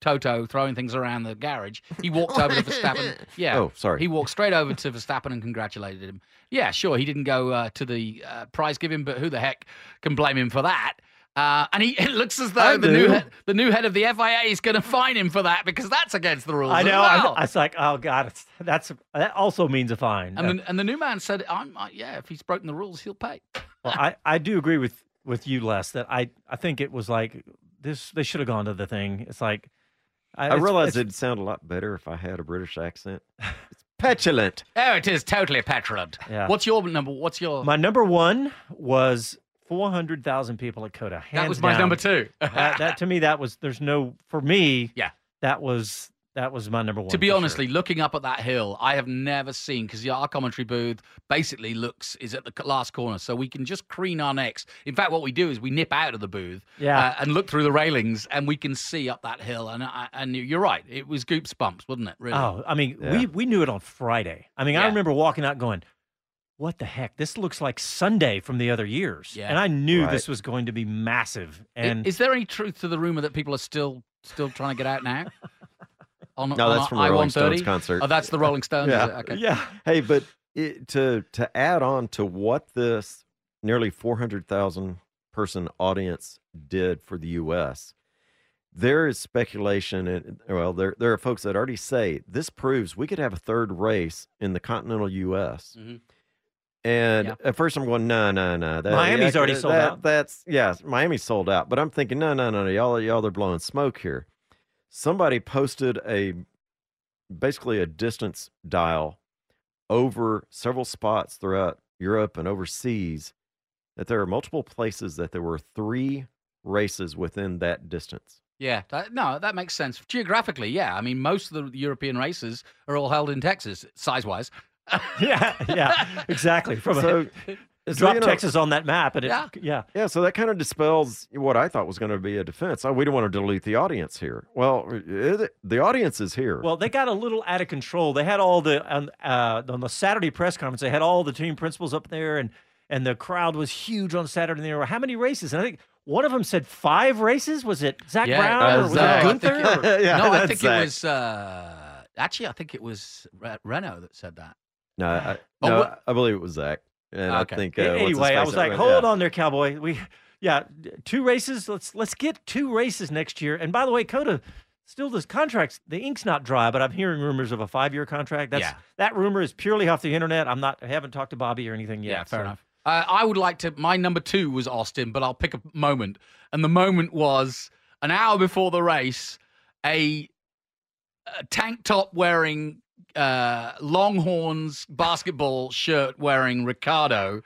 Toto throwing things around the garage, he walked over to Verstappen. Yeah, Oh, sorry. He walked straight over to Verstappen and congratulated him. Yeah, sure, he didn't go uh, to the uh, prize giving, but who the heck can blame him for that? Uh, and he it looks as though I the new head, the new head of the FIA is going to fine him for that because that's against the rules. I as know. well. I, I was like, oh god, it's, that's that also means a fine. And Uh, the, and the new man said, "I'm uh, yeah. If he's broken the rules, he'll pay." well, I, I do agree with with you, Les. That I I think it was like this. They should have gone to the thing. It's like I it's- realize it'd sound a lot better if I had a British accent. It's petulant. Oh, it is totally petulant. Yeah. What's your number? What's your? My number one was four hundred thousand people at COTA. that was my down. number two. that, that to me, that was there's no for me. Yeah. that was That was my number one. To be for sure. honestly, looking up at that hill, I have never seen because our commentary booth basically looks is at the last corner, so we can just crane our necks. In fact, what we do is we nip out of the booth, Yeah. uh, and look through the railings, and we can see up that hill. And I, and you're right, it was goops bumps, wasn't it? Really? Oh, I mean, Yeah. we we knew it on Friday. I mean, I remember walking out going, "What the heck? This looks like Sunday from the other years." Yeah. And I knew Right. this was going to be massive. And is there any truth to the rumor that people are still still trying to get out now? On, No, on that's from the Rolling Stones concert. Oh, that's the Rolling Stones. Yeah. it? Okay. Hey, but it, to to add on to what this nearly four hundred thousand person audience did for the U.S., there is speculation, and well, there there are folks that already say this proves we could have a third race in the continental U.S. Mhm. And Yeah. at first, I'm going, no, no, no. that- Miami's yeah, already sold that- out. That's yeah, Miami's sold out. But I'm thinking, no, no, no, no, y'all, y'all are blowing smoke here. Somebody posted a basically a distance dial over several spots throughout Europe and overseas that there are multiple places that there were three races within that distance. Yeah, that, no, that makes sense geographically. Yeah, I mean, most of the European races are all held in Texas, size wise. yeah, yeah, exactly. From So- a, drop you know- Texas on that map, and it, Yeah. yeah, Yeah, so that kind of dispels what I thought was going to be a defense. Oh, we don't want to dilute the audience here. Well, it, the audience is here. Well, they got a little out of control. They had all the on, uh, on the Saturday press conference. They had all the team principals up there, and and the crowd was huge on Saturday. And there were how many races? And I think one of them said five races. Was it Zach yeah, Brown uh, or was Zach. it I Gunther? it- Yeah, no, I think Zach. it was. Uh, actually, I think it was Re- Renault that said that. No, I, Oh, no, what- I believe it was Zach. And Okay. I think A- uh, anyway, I was like, hold yeah. on there, cowboy. We, yeah, two races. Let's let's get two races next year. And by the way, COTA still does contracts. The ink's not dry, but I'm hearing rumors of a five year contract. That's Yeah. that rumor is purely off the internet. I'm not. I haven't talked to Bobby or anything yet. Yeah, fair so- enough. Uh, I would like to. My number two was Austin, but I'll pick a moment. And the moment was an hour before the race, a, a tank top wearing, uh, Longhorns basketball shirt wearing Ricciardo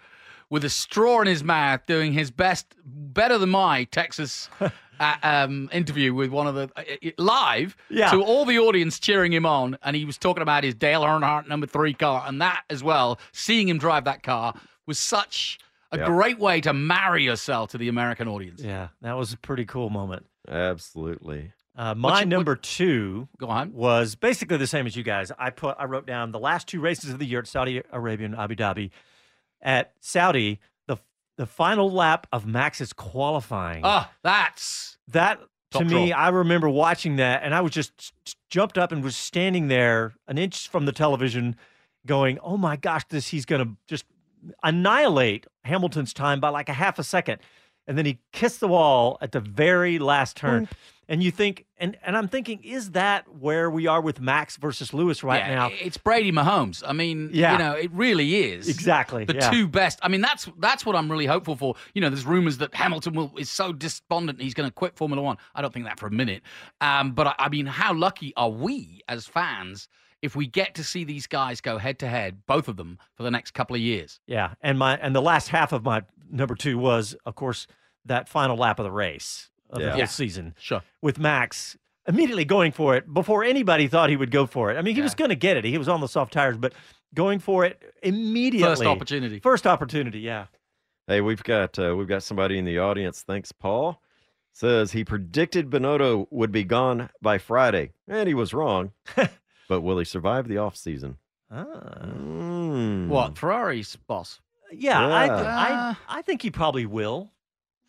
with a straw in his mouth doing his best, better than my Texas. Uh, um, interview with one of the uh, uh, live Yeah. to all the audience cheering him on, and he was talking about his Dale Earnhardt number three car, and that as well. Seeing him drive that car was such a Yep. great way to marry yourself to the American audience. Yeah, that was a pretty cool moment. Absolutely. Uh, my your- what- number two Go on. was basically the same as you guys. I put I wrote down the last two races of the year at Saudi Arabia and Abu Dhabi. At Saudi, the the final lap of Max's qualifying. Ah, that's that to me, draw. I remember watching that, and I was just jumped up and was standing there an inch from the television, going, "Oh my gosh, this he's going to just annihilate Hamilton's time by like a half a second. And then he kissed the wall at the very last turn. And you think, and, and I'm thinking, is that where we are with Max versus Lewis right yeah, now? It's Brady Mahomes. I mean, Yeah. you know, it really is. Exactly, The yeah. two best. I mean, that's that's what I'm really hopeful for. You know, there's rumors that Hamilton will is so despondent he's going to quit Formula One. I don't think that for a minute. Um, but I, I mean, how lucky are we as fans if we get to see these guys go head to head, both of them, for the next couple of years? Yeah, and my and the last half of my number two was, of course, that final lap of the race of the whole Yeah. season. Sure. With Max immediately going for it before anybody thought he would go for it. I mean, he was going to get it. He was on the soft tires, but going for it immediately. First opportunity. First opportunity. Yeah. Hey, we've got uh, we've got somebody in the audience. Thanks, Paul. Says he predicted Binotto would be gone by Friday, and he was wrong. but will he survive the off season? Ah. Mm. What Ferrari's boss? Yeah, I, I I think he probably will.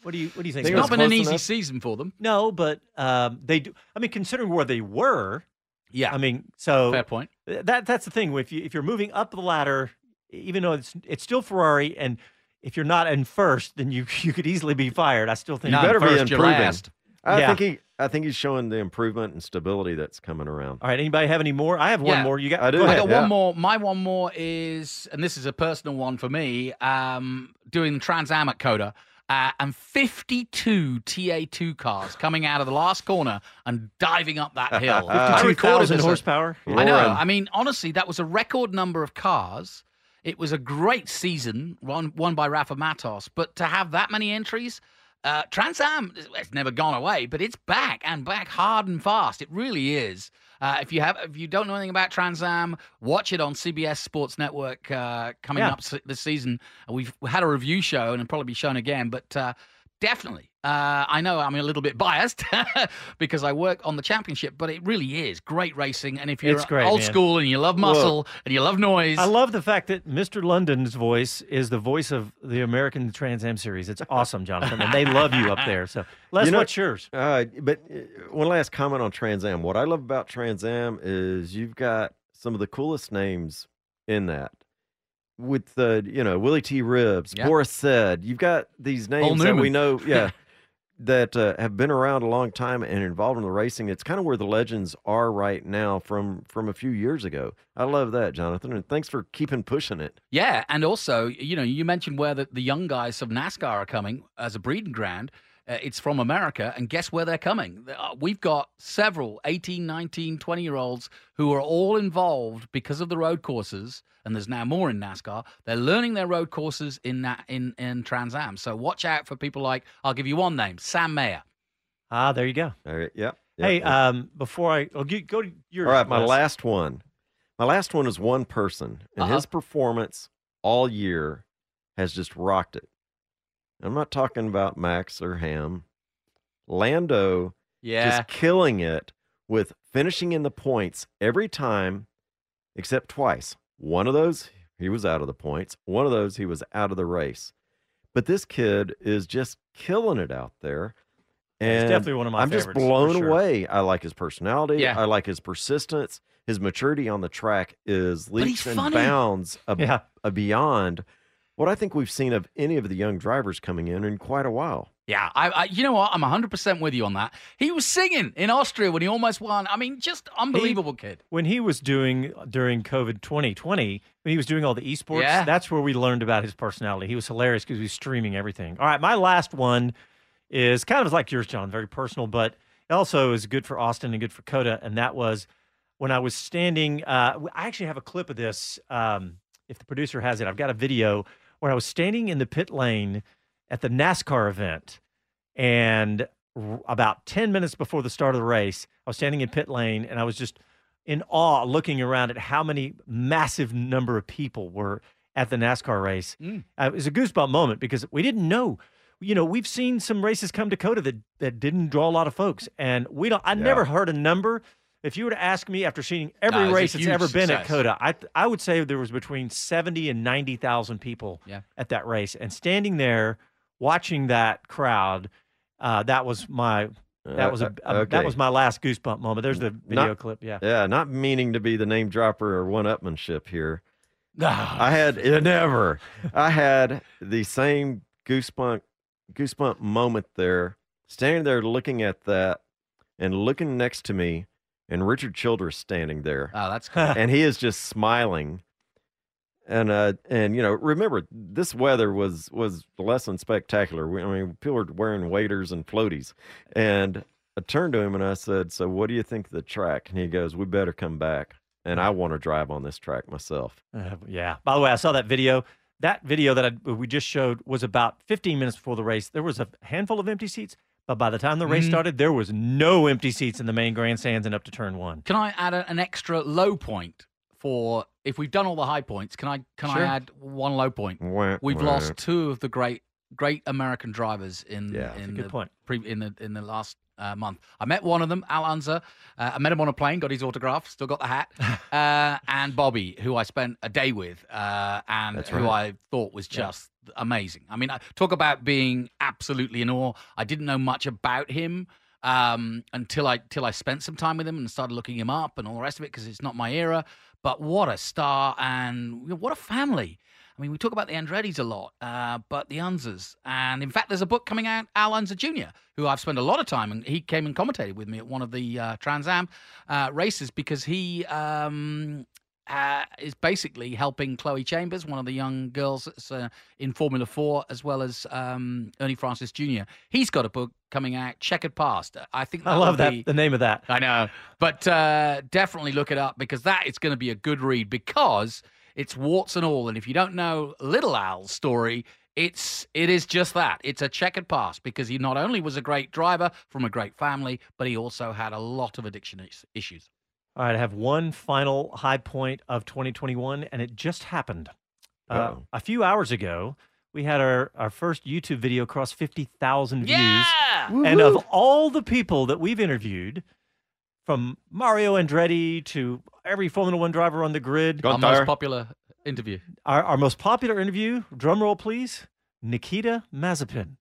What do you What do you think? It's not been an easy season for them. No, but um, they do. I mean, considering where they were, Yeah. I mean, so Fair point. That that's the thing. If you if you're moving up the ladder, even though it's it's still Ferrari, and if you're not in first, then you you could easily be fired. I still think You better be first, you're improving. last. I Yeah. think he I think he's showing the improvement and stability that's coming around. All right. Anybody have any more? I have one Yeah. more. You got? I do. Go I ahead. got yeah. one more. My one more is, and this is a personal one for me. Um, doing Trans Am at COTA, uh, and 52 TA2 cars coming out of the last corner and diving up that hill. I recorded 52,000 this. horsepower. I know. I mean, honestly, that was a record number of cars. It was a great season, won, won by Rafa Matos. But to have that many entries, uh, Trans Am, it's never gone away, but it's back and back hard and fast. It really is. Uh, if you have, if you don't know anything about Trans Am, watch it on CBS Sports Network uh, coming Yeah. up this season. We've had a review show and it'll probably be shown again, but uh, definitely. Uh, I know I'm a little bit biased because I work on the championship, but it really is great racing. And if you're It's great, old man. school and you love muscle and you love noise, I love the fact that Mr. London's voice is the voice of the American Trans Am series. It's awesome, Jonathan, and they love you up there. So, Les, You know- what's yours? Uh, but uh, one last comment on Trans Am. What I love about Trans Am is you've got some of the coolest names in that. With the, you know, Willie T. Ribbs, Yeah. Boris Said, you've got these names that we know, yeah, that uh, have been around a long time and involved in the racing. It's kind of where the legends are right now from from a few years ago. I love that, Jonathan, and thanks for keeping pushing it. Yeah, and also, you know, you mentioned where the, the young guys of NASCAR are coming as a breeding ground. Uh, it's from America, and guess where they're coming? Uh, We've got several 18, 19, 20 year olds who are all involved because of the road courses, and there's now more in NASCAR. They're learning their road courses in that, in in Trans Am. So watch out for people like I'll give you one name, Sam Mayer. Ah, there you go. All right, yep. Hey, yep. um, before I I'll get, go to your All right, my last one. My last one is one person, and Uh-huh. his performance all year has just rocked it. I'm not talking about Max or Ham. Lando Yeah. just killing it with finishing in the points every time except twice. One of those, he was out of the points. One of those, he was out of the race. But this kid is just killing it out there. Yeah, he's definitely one of my I'm just blown sure. away. I like his personality. Yeah. I like his persistence. His maturity on the track is leaps and funny. bounds ab- Yeah. uh, beyond what I think we've seen of any of the young drivers coming in in quite a while. Yeah, I, I you know what? I'm 100% with you on that. He was singing in Austria when he almost won. I mean, just unbelievable kid. when he was doing during COVID 2020, when he was doing all the esports, Yeah. that's where we learned about his personality. He was hilarious because he was streaming everything. All right, my last one is kind of like yours, John, very personal, but also is good for Austin and good for COTA. And that was when I was standing. Uh, I actually have a clip of this. Um, if the producer has it, I've got a video where I was standing in the pit lane at the NASCAR event, and r- about 10 minutes before the start of the race, I was standing in pit lane and I was just in awe looking around at how many massive number of people were at the NASCAR race. Mm. Uh, it was a goosebump moment because we didn't know. You know, we've seen some races come to COTA that, that didn't draw a lot of folks, and we don't. I never heard a number. If you were to ask me after seeing every No, it was a race that's huge ever been at success. COTA, I I would say there was between seventy and ninety thousand people Yeah. at that race, and standing there watching that crowd, uh, that was my that was a, Uh, a- that was my last goosebump moment. There's the video Not- clip. Yeah. Yeah, not meaning to be the name dropper or one upmanship here. I had never. I had the same goosebump goosebump moment there, standing there looking at that and looking next to me, and Richard Childress standing there. Oh, that's cool. and he is just smiling. And uh and you know remember this weather was was less than spectacular. We, I mean people were wearing waders and floaties, and I turned to him and I said, "So what do you think of the track?" And he goes, "We better come back." And I want to drive on this track myself. Uh, yeah. By the way, I saw that video. That video that I, we just showed was about 15 minutes before the race. There was a handful of empty seats, but by the time the race Mhm. started, there was no empty seats in the main grandstands and up to turn one. Can I add a, an extra low point for if we've done all the high points? Can I can Sure. I add one low point? Wah, We've wah. lost two of the great great American drivers in Yeah. That's a in good the point. Pre, in the in the last uh, month. I met one of them, Al Unser. Uh, I met him on a plane, got his autograph, still got the hat. uh, and Bobby, who I spent a day with, uh, and who. I thought was just amazing. I mean, I talk about being absolutely in awe. I didn't know much about him um, until I till I spent some time with him and started looking him up and all the rest of it because it's not my era. But what a star and what a family. I mean, we talk about the Andretti's a lot, uh, but the Unsers. And in fact, there's a book coming out, Al Unser Jr., who I've spent a lot of time, and he came and commentated with me at one of the uh, Trans Am uh, races because he um, uh, is basically helping Chloe Chambers, one of the young girls that's, uh, in Formula Four, as well as um, Ernie Francis Jr. He's got a book coming out, Checkered Past. I think I love that be- the name of that. I know, but uh, definitely look it up because that is going to be a good read because it's warts and all. And if you don't know Little Al's story, it's it is just that. It's a checkered past because he not only was a great driver from a great family, but he also had a lot of addiction issues. All right, I have one final high point of 2021, and it just happened. Uh, a few hours ago, we had our, our first YouTube video cross 50,000 views. Yeah! And of all the people that we've interviewed, from Mario Andretti to every Formula One driver on the grid, Our most popular interview. our, our most popular interview, drum roll please, Nikita Mazepin.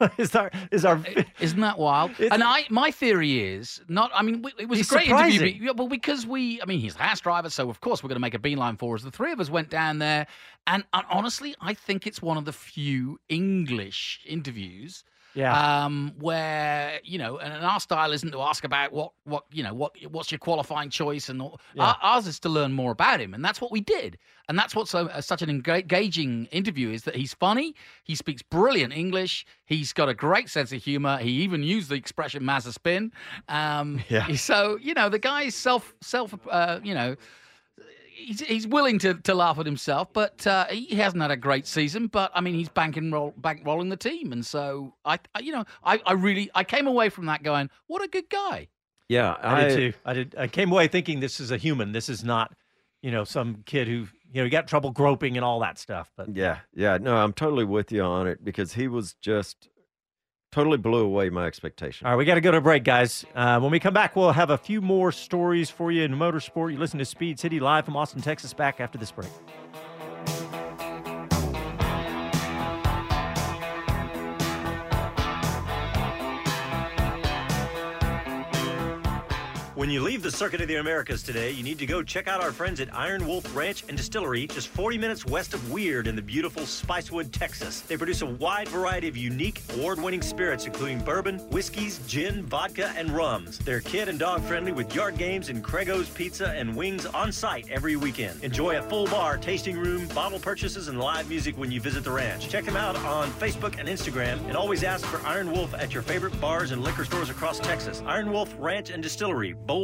is our is our Isn't that wild? and I, my theory is not. I mean, it was a great interview. surprising. but- Well, because we, I mean, he's a Haas driver, so of course we're going to make a beeline for us. The three of us went down there, and, and honestly, I think it's one of the few English interviews. Yeah. Um, where you know, and, and our style isn't to ask about what what you know what what's your qualifying choice, and all. Yeah. Our- ours is to learn more about him, and that's what we did. And that's what's so, uh, such an engaging interview is that he's funny, he speaks brilliant English, he's got a great sense of humor. He even used the expression "Mazza spin." Um, Yeah. So you know, the guy's self self uh, you know. He's, he's willing to, to laugh at himself, but uh, he hasn't had a great season. But I mean, he's banking roll, bankrolling the team, and so I, I you know, I, I really I came away from that going, what a good guy. Yeah, I, did too. I did. I came away thinking this is a human. This is not, you know, some kid who you know got trouble groping and all that stuff. But Yeah, yeah. No, I'm totally with you on it because he was just totally blew away my expectation. all right, we got to go to a break, guys. Uh, when we come back, we'll have a few more stories for you in motorsport. You listen to Speed City live from Austin, Texas. Back after this break. You leave the Circuit of the Americas today, you need to go check out our friends at Iron Wolf Ranch and Distillery, just 40 minutes west of Weird in the beautiful Spicewood, Texas. They produce a wide variety of unique, award winning spirits, including bourbon, whiskeys, gin, vodka, and rums. They're kid and dog friendly with yard games and Crego's Pizza and wings on site every weekend. Enjoy a full bar, tasting room, bottle purchases, and live music when you visit the ranch. Check them out on Facebook and Instagram, and always ask for Iron Wolf at your favorite bars and liquor stores across Texas. Iron Wolf Ranch and Distillery, bold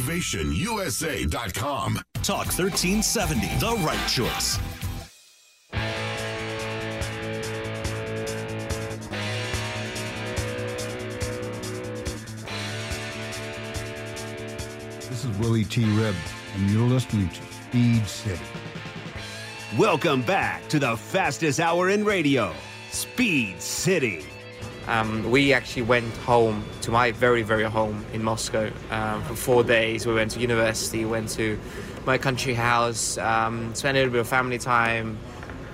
motivationusa.com. Talk 1370, the right choice. This is Willie T. Ribbs, and you're listening to Speed City. Welcome back to the fastest hour in radio, Speed City. Um, we actually went home to my very, very home in Moscow um, for four days. We went to university, went to my country house, um, spent a little bit of family time,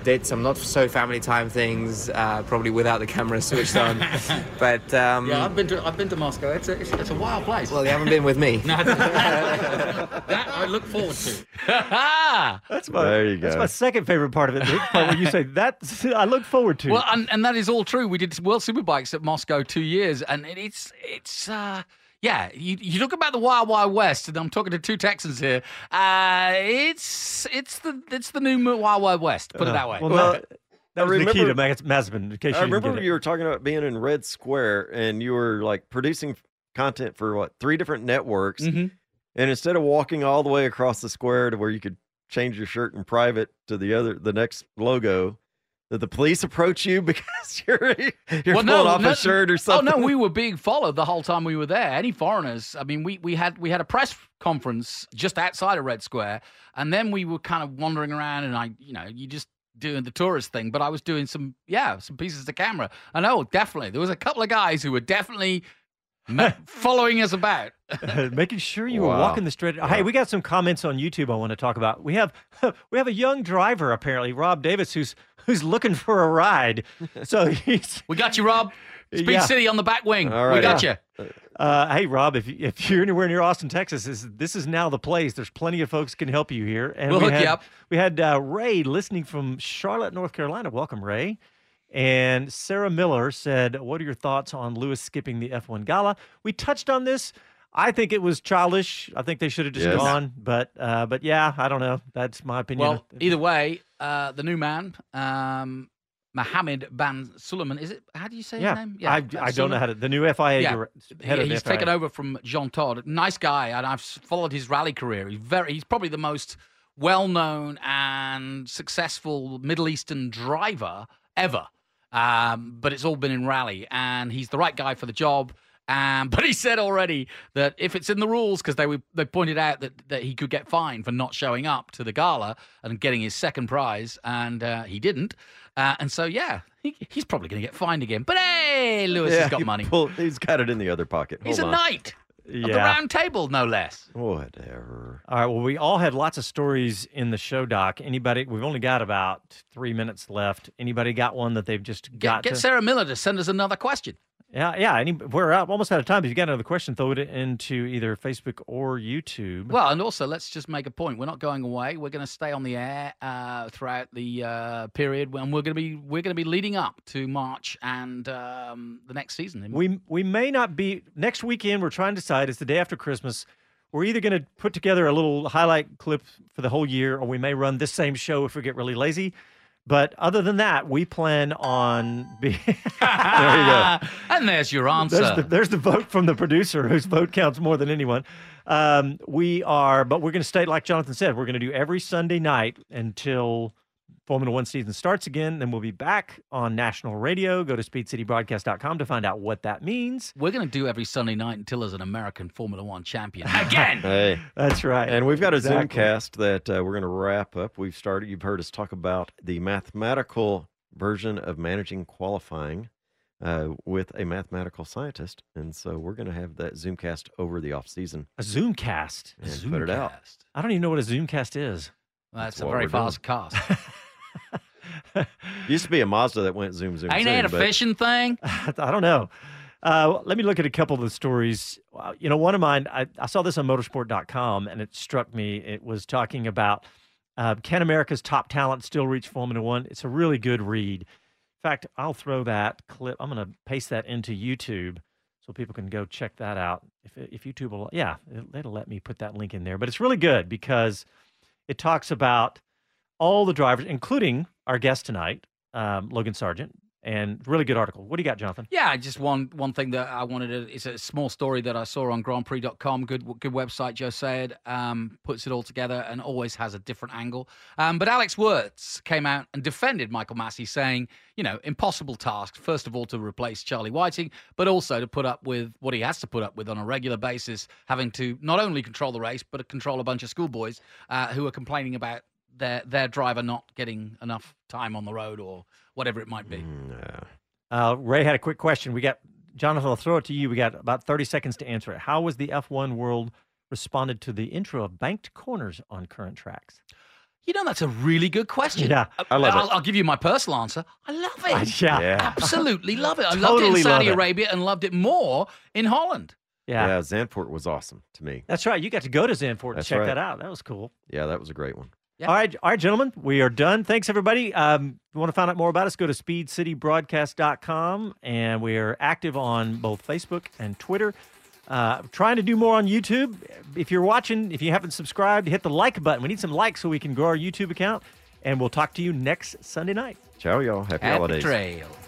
did some not so family time things, uh, probably without the camera switched on. but um, Yeah, I've been to I've been to Moscow. It's a it's, it's a wild place. well, you haven't been with me. No, that I look forward to. That's my There you that's go. my second favorite part of it. The part where you say that I look forward to. Well, and, and that is all true. We did World Superbikes at Moscow two years, and it, it's it's uh, yeah. You, you look about the Wild Wild West, and I'm talking to two Texans here. Uh, it's it's the it's the new Wild Wild West. Put it that way. Well, that, that I was Nikita remember- Maz- Mazepin. In case I you remember get you were talking about being in Red Square and you were like producing content for what three different networks, Mhm. and instead of walking all the way across the square to where you could change your shirt in private to the other the next logo, that the police approach you because you're you're Well, pulling no, off no- a shirt or something. Oh no, we were being followed the whole time we were there. Any foreigners? I mean, we we had we had a press conference just outside of Red Square, and then we were kind of wandering around, and I, you know, you just doing the tourist thing, but I was doing some yeah some pieces to camera. And oh, definitely, there was a couple of guys who were definitely ma- following us about. making sure you were walking the straight. Hey, we got some comments on YouTube. I want to talk about. We have we have a young driver apparently, Rob Davis, who's who's looking for a ride. So he's we got you, Rob. Speed Yeah. City on the back wing. All We got Yeah. you. Uh, hey Rob, if you- if you're anywhere near Austin, Texas, this, this is now the place. There's plenty of folks can help you here. And We'll we hook you had, up. We had uh, Ray listening from Charlotte, North Carolina. Welcome, Ray. And Sarah Miller said, "What are your thoughts on Lewis skipping the F1 Gala?" We touched on this. I think it was childish. I think they should have just Yes. gone. But uh, but yeah, I don't know. That's my opinion. Well, either way, uh, the new man, um, Mohammed Ban Suleiman, is it? How do you say yeah, his name? I, I don't know how to. The new FIA Yeah, head yeah, of he's FIA. taken over from Jean Todt. Nice guy, and I've followed his rally career. He's very, he's probably the most well-known and successful Middle Eastern driver ever. Um, but it's all been in rally, and he's the right guy for the job. Um, but he said already that if it's in the rules, because they were, they pointed out that, that he could get fined for not showing up to the gala and getting his second prize, and uh, he didn't. Uh, and so, yeah, he, he's probably going to get fined again. But hey, Lewis Yeah, has got he money. pulled- he's got it in the other pocket. He's a Hold on. knight of the round table, no less. Whatever. All right. Well, we all had lots of stories in the show doc. Anybody? We've only got about three minutes left. Anybody got one that they've just got Get to? Sarah Miller to send us another question. Yeah, yeah. Any, we're out, almost out of time. If you got another question, throw it into either Facebook or YouTube. Well, and also let's just make a point. We're not going away. We're going to stay on the air uh, throughout the uh, period when we're going to be we're going to be leading up to March and um, the next season. We we may not be next weekend. We're trying to decide. It's the day after Christmas. We're either going to put together a little highlight clip for the whole year, or we may run this same show if we get really lazy. But other than that, we plan on being. there you go. and there's your answer. There's the, there's the vote from the producer, whose vote counts more than anyone. Um, we are, but we're going to stay, like Jonathan said, we're going to do every Sunday night until Formula One season starts again. Then we'll be back on national radio. Go to speedcitybroadcast.com to find out what that means. We're going to do every Sunday night until there's an American Formula One champion again. Hey, that's right. And we've got a Exactly. Zoomcast that uh, we're going to wrap up. We've started. You've heard us talk about the mathematical version of managing qualifying uh, with a mathematical scientist, and so we're going to have that Zoomcast over the off season. A Zoomcast. And put it out. I don't even know what a Zoomcast is. That's, That's a very we're doing. fast cast. Used to be a Mazda that went zoom zoom. Ain't zoom, that a fishing thing? I don't know. Uh, let me look at a couple of the stories. You know, one of mine, I, I saw this on motorsport.com and it struck me. It was talking about uh, can America's top talent still reach Formula One? It's a really good read. In fact, I'll throw that clip, I'm going to paste that into YouTube so people can go check that out. If, if YouTube will, yeah, it- it'll let me put that link in there. But it's really good because it talks about all the drivers, including our guest tonight, um, Logan Sargent, and really good article. What do you got, Jonathan? Yeah, just one one thing that I wanted to. It's a small story that I saw on GrandPrix.com. Good good website. Joe Saward um, puts it all together and always has a different angle. Um, but Alex Wurz came out and defended Michael Masi, saying, you know, impossible task. First of all, to replace Charlie Whiting, but also to put up with what he has to put up with on a regular basis, having to not only control the race but control a bunch of schoolboys uh, who are complaining about their their driver not getting enough time on the road or whatever it might be. Uh, Ray had a quick question. We got Jonathan. I'll throw it to you. We got about thirty seconds to answer it. How was the F1 world responded to the intro of banked corners on current tracks? You know, that's a really good question. Yeah, Uh, I love it. I'll, I'll give you my personal answer. I love it. Yeah. Yeah. Absolutely love it. I loved it in Saudi it. Arabia and loved it more in Holland. Yeah. Zandvoort was awesome to me. That's right. You got to go to Zandvoort and check right. that out. That was cool. Yeah, that was a great one. All right, all right, gentlemen, we are done. Thanks, everybody. Um, if you want to find out more about us, go to speedcitybroadcast.com, and we are active on both Facebook and Twitter. Uh, trying to do more on YouTube. If you're watching, if you haven't subscribed, hit the like button. We need some likes so we can grow our YouTube account, and we'll talk to you next Sunday night. Ciao, y'all. Happy, Happy holidays. trails.